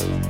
you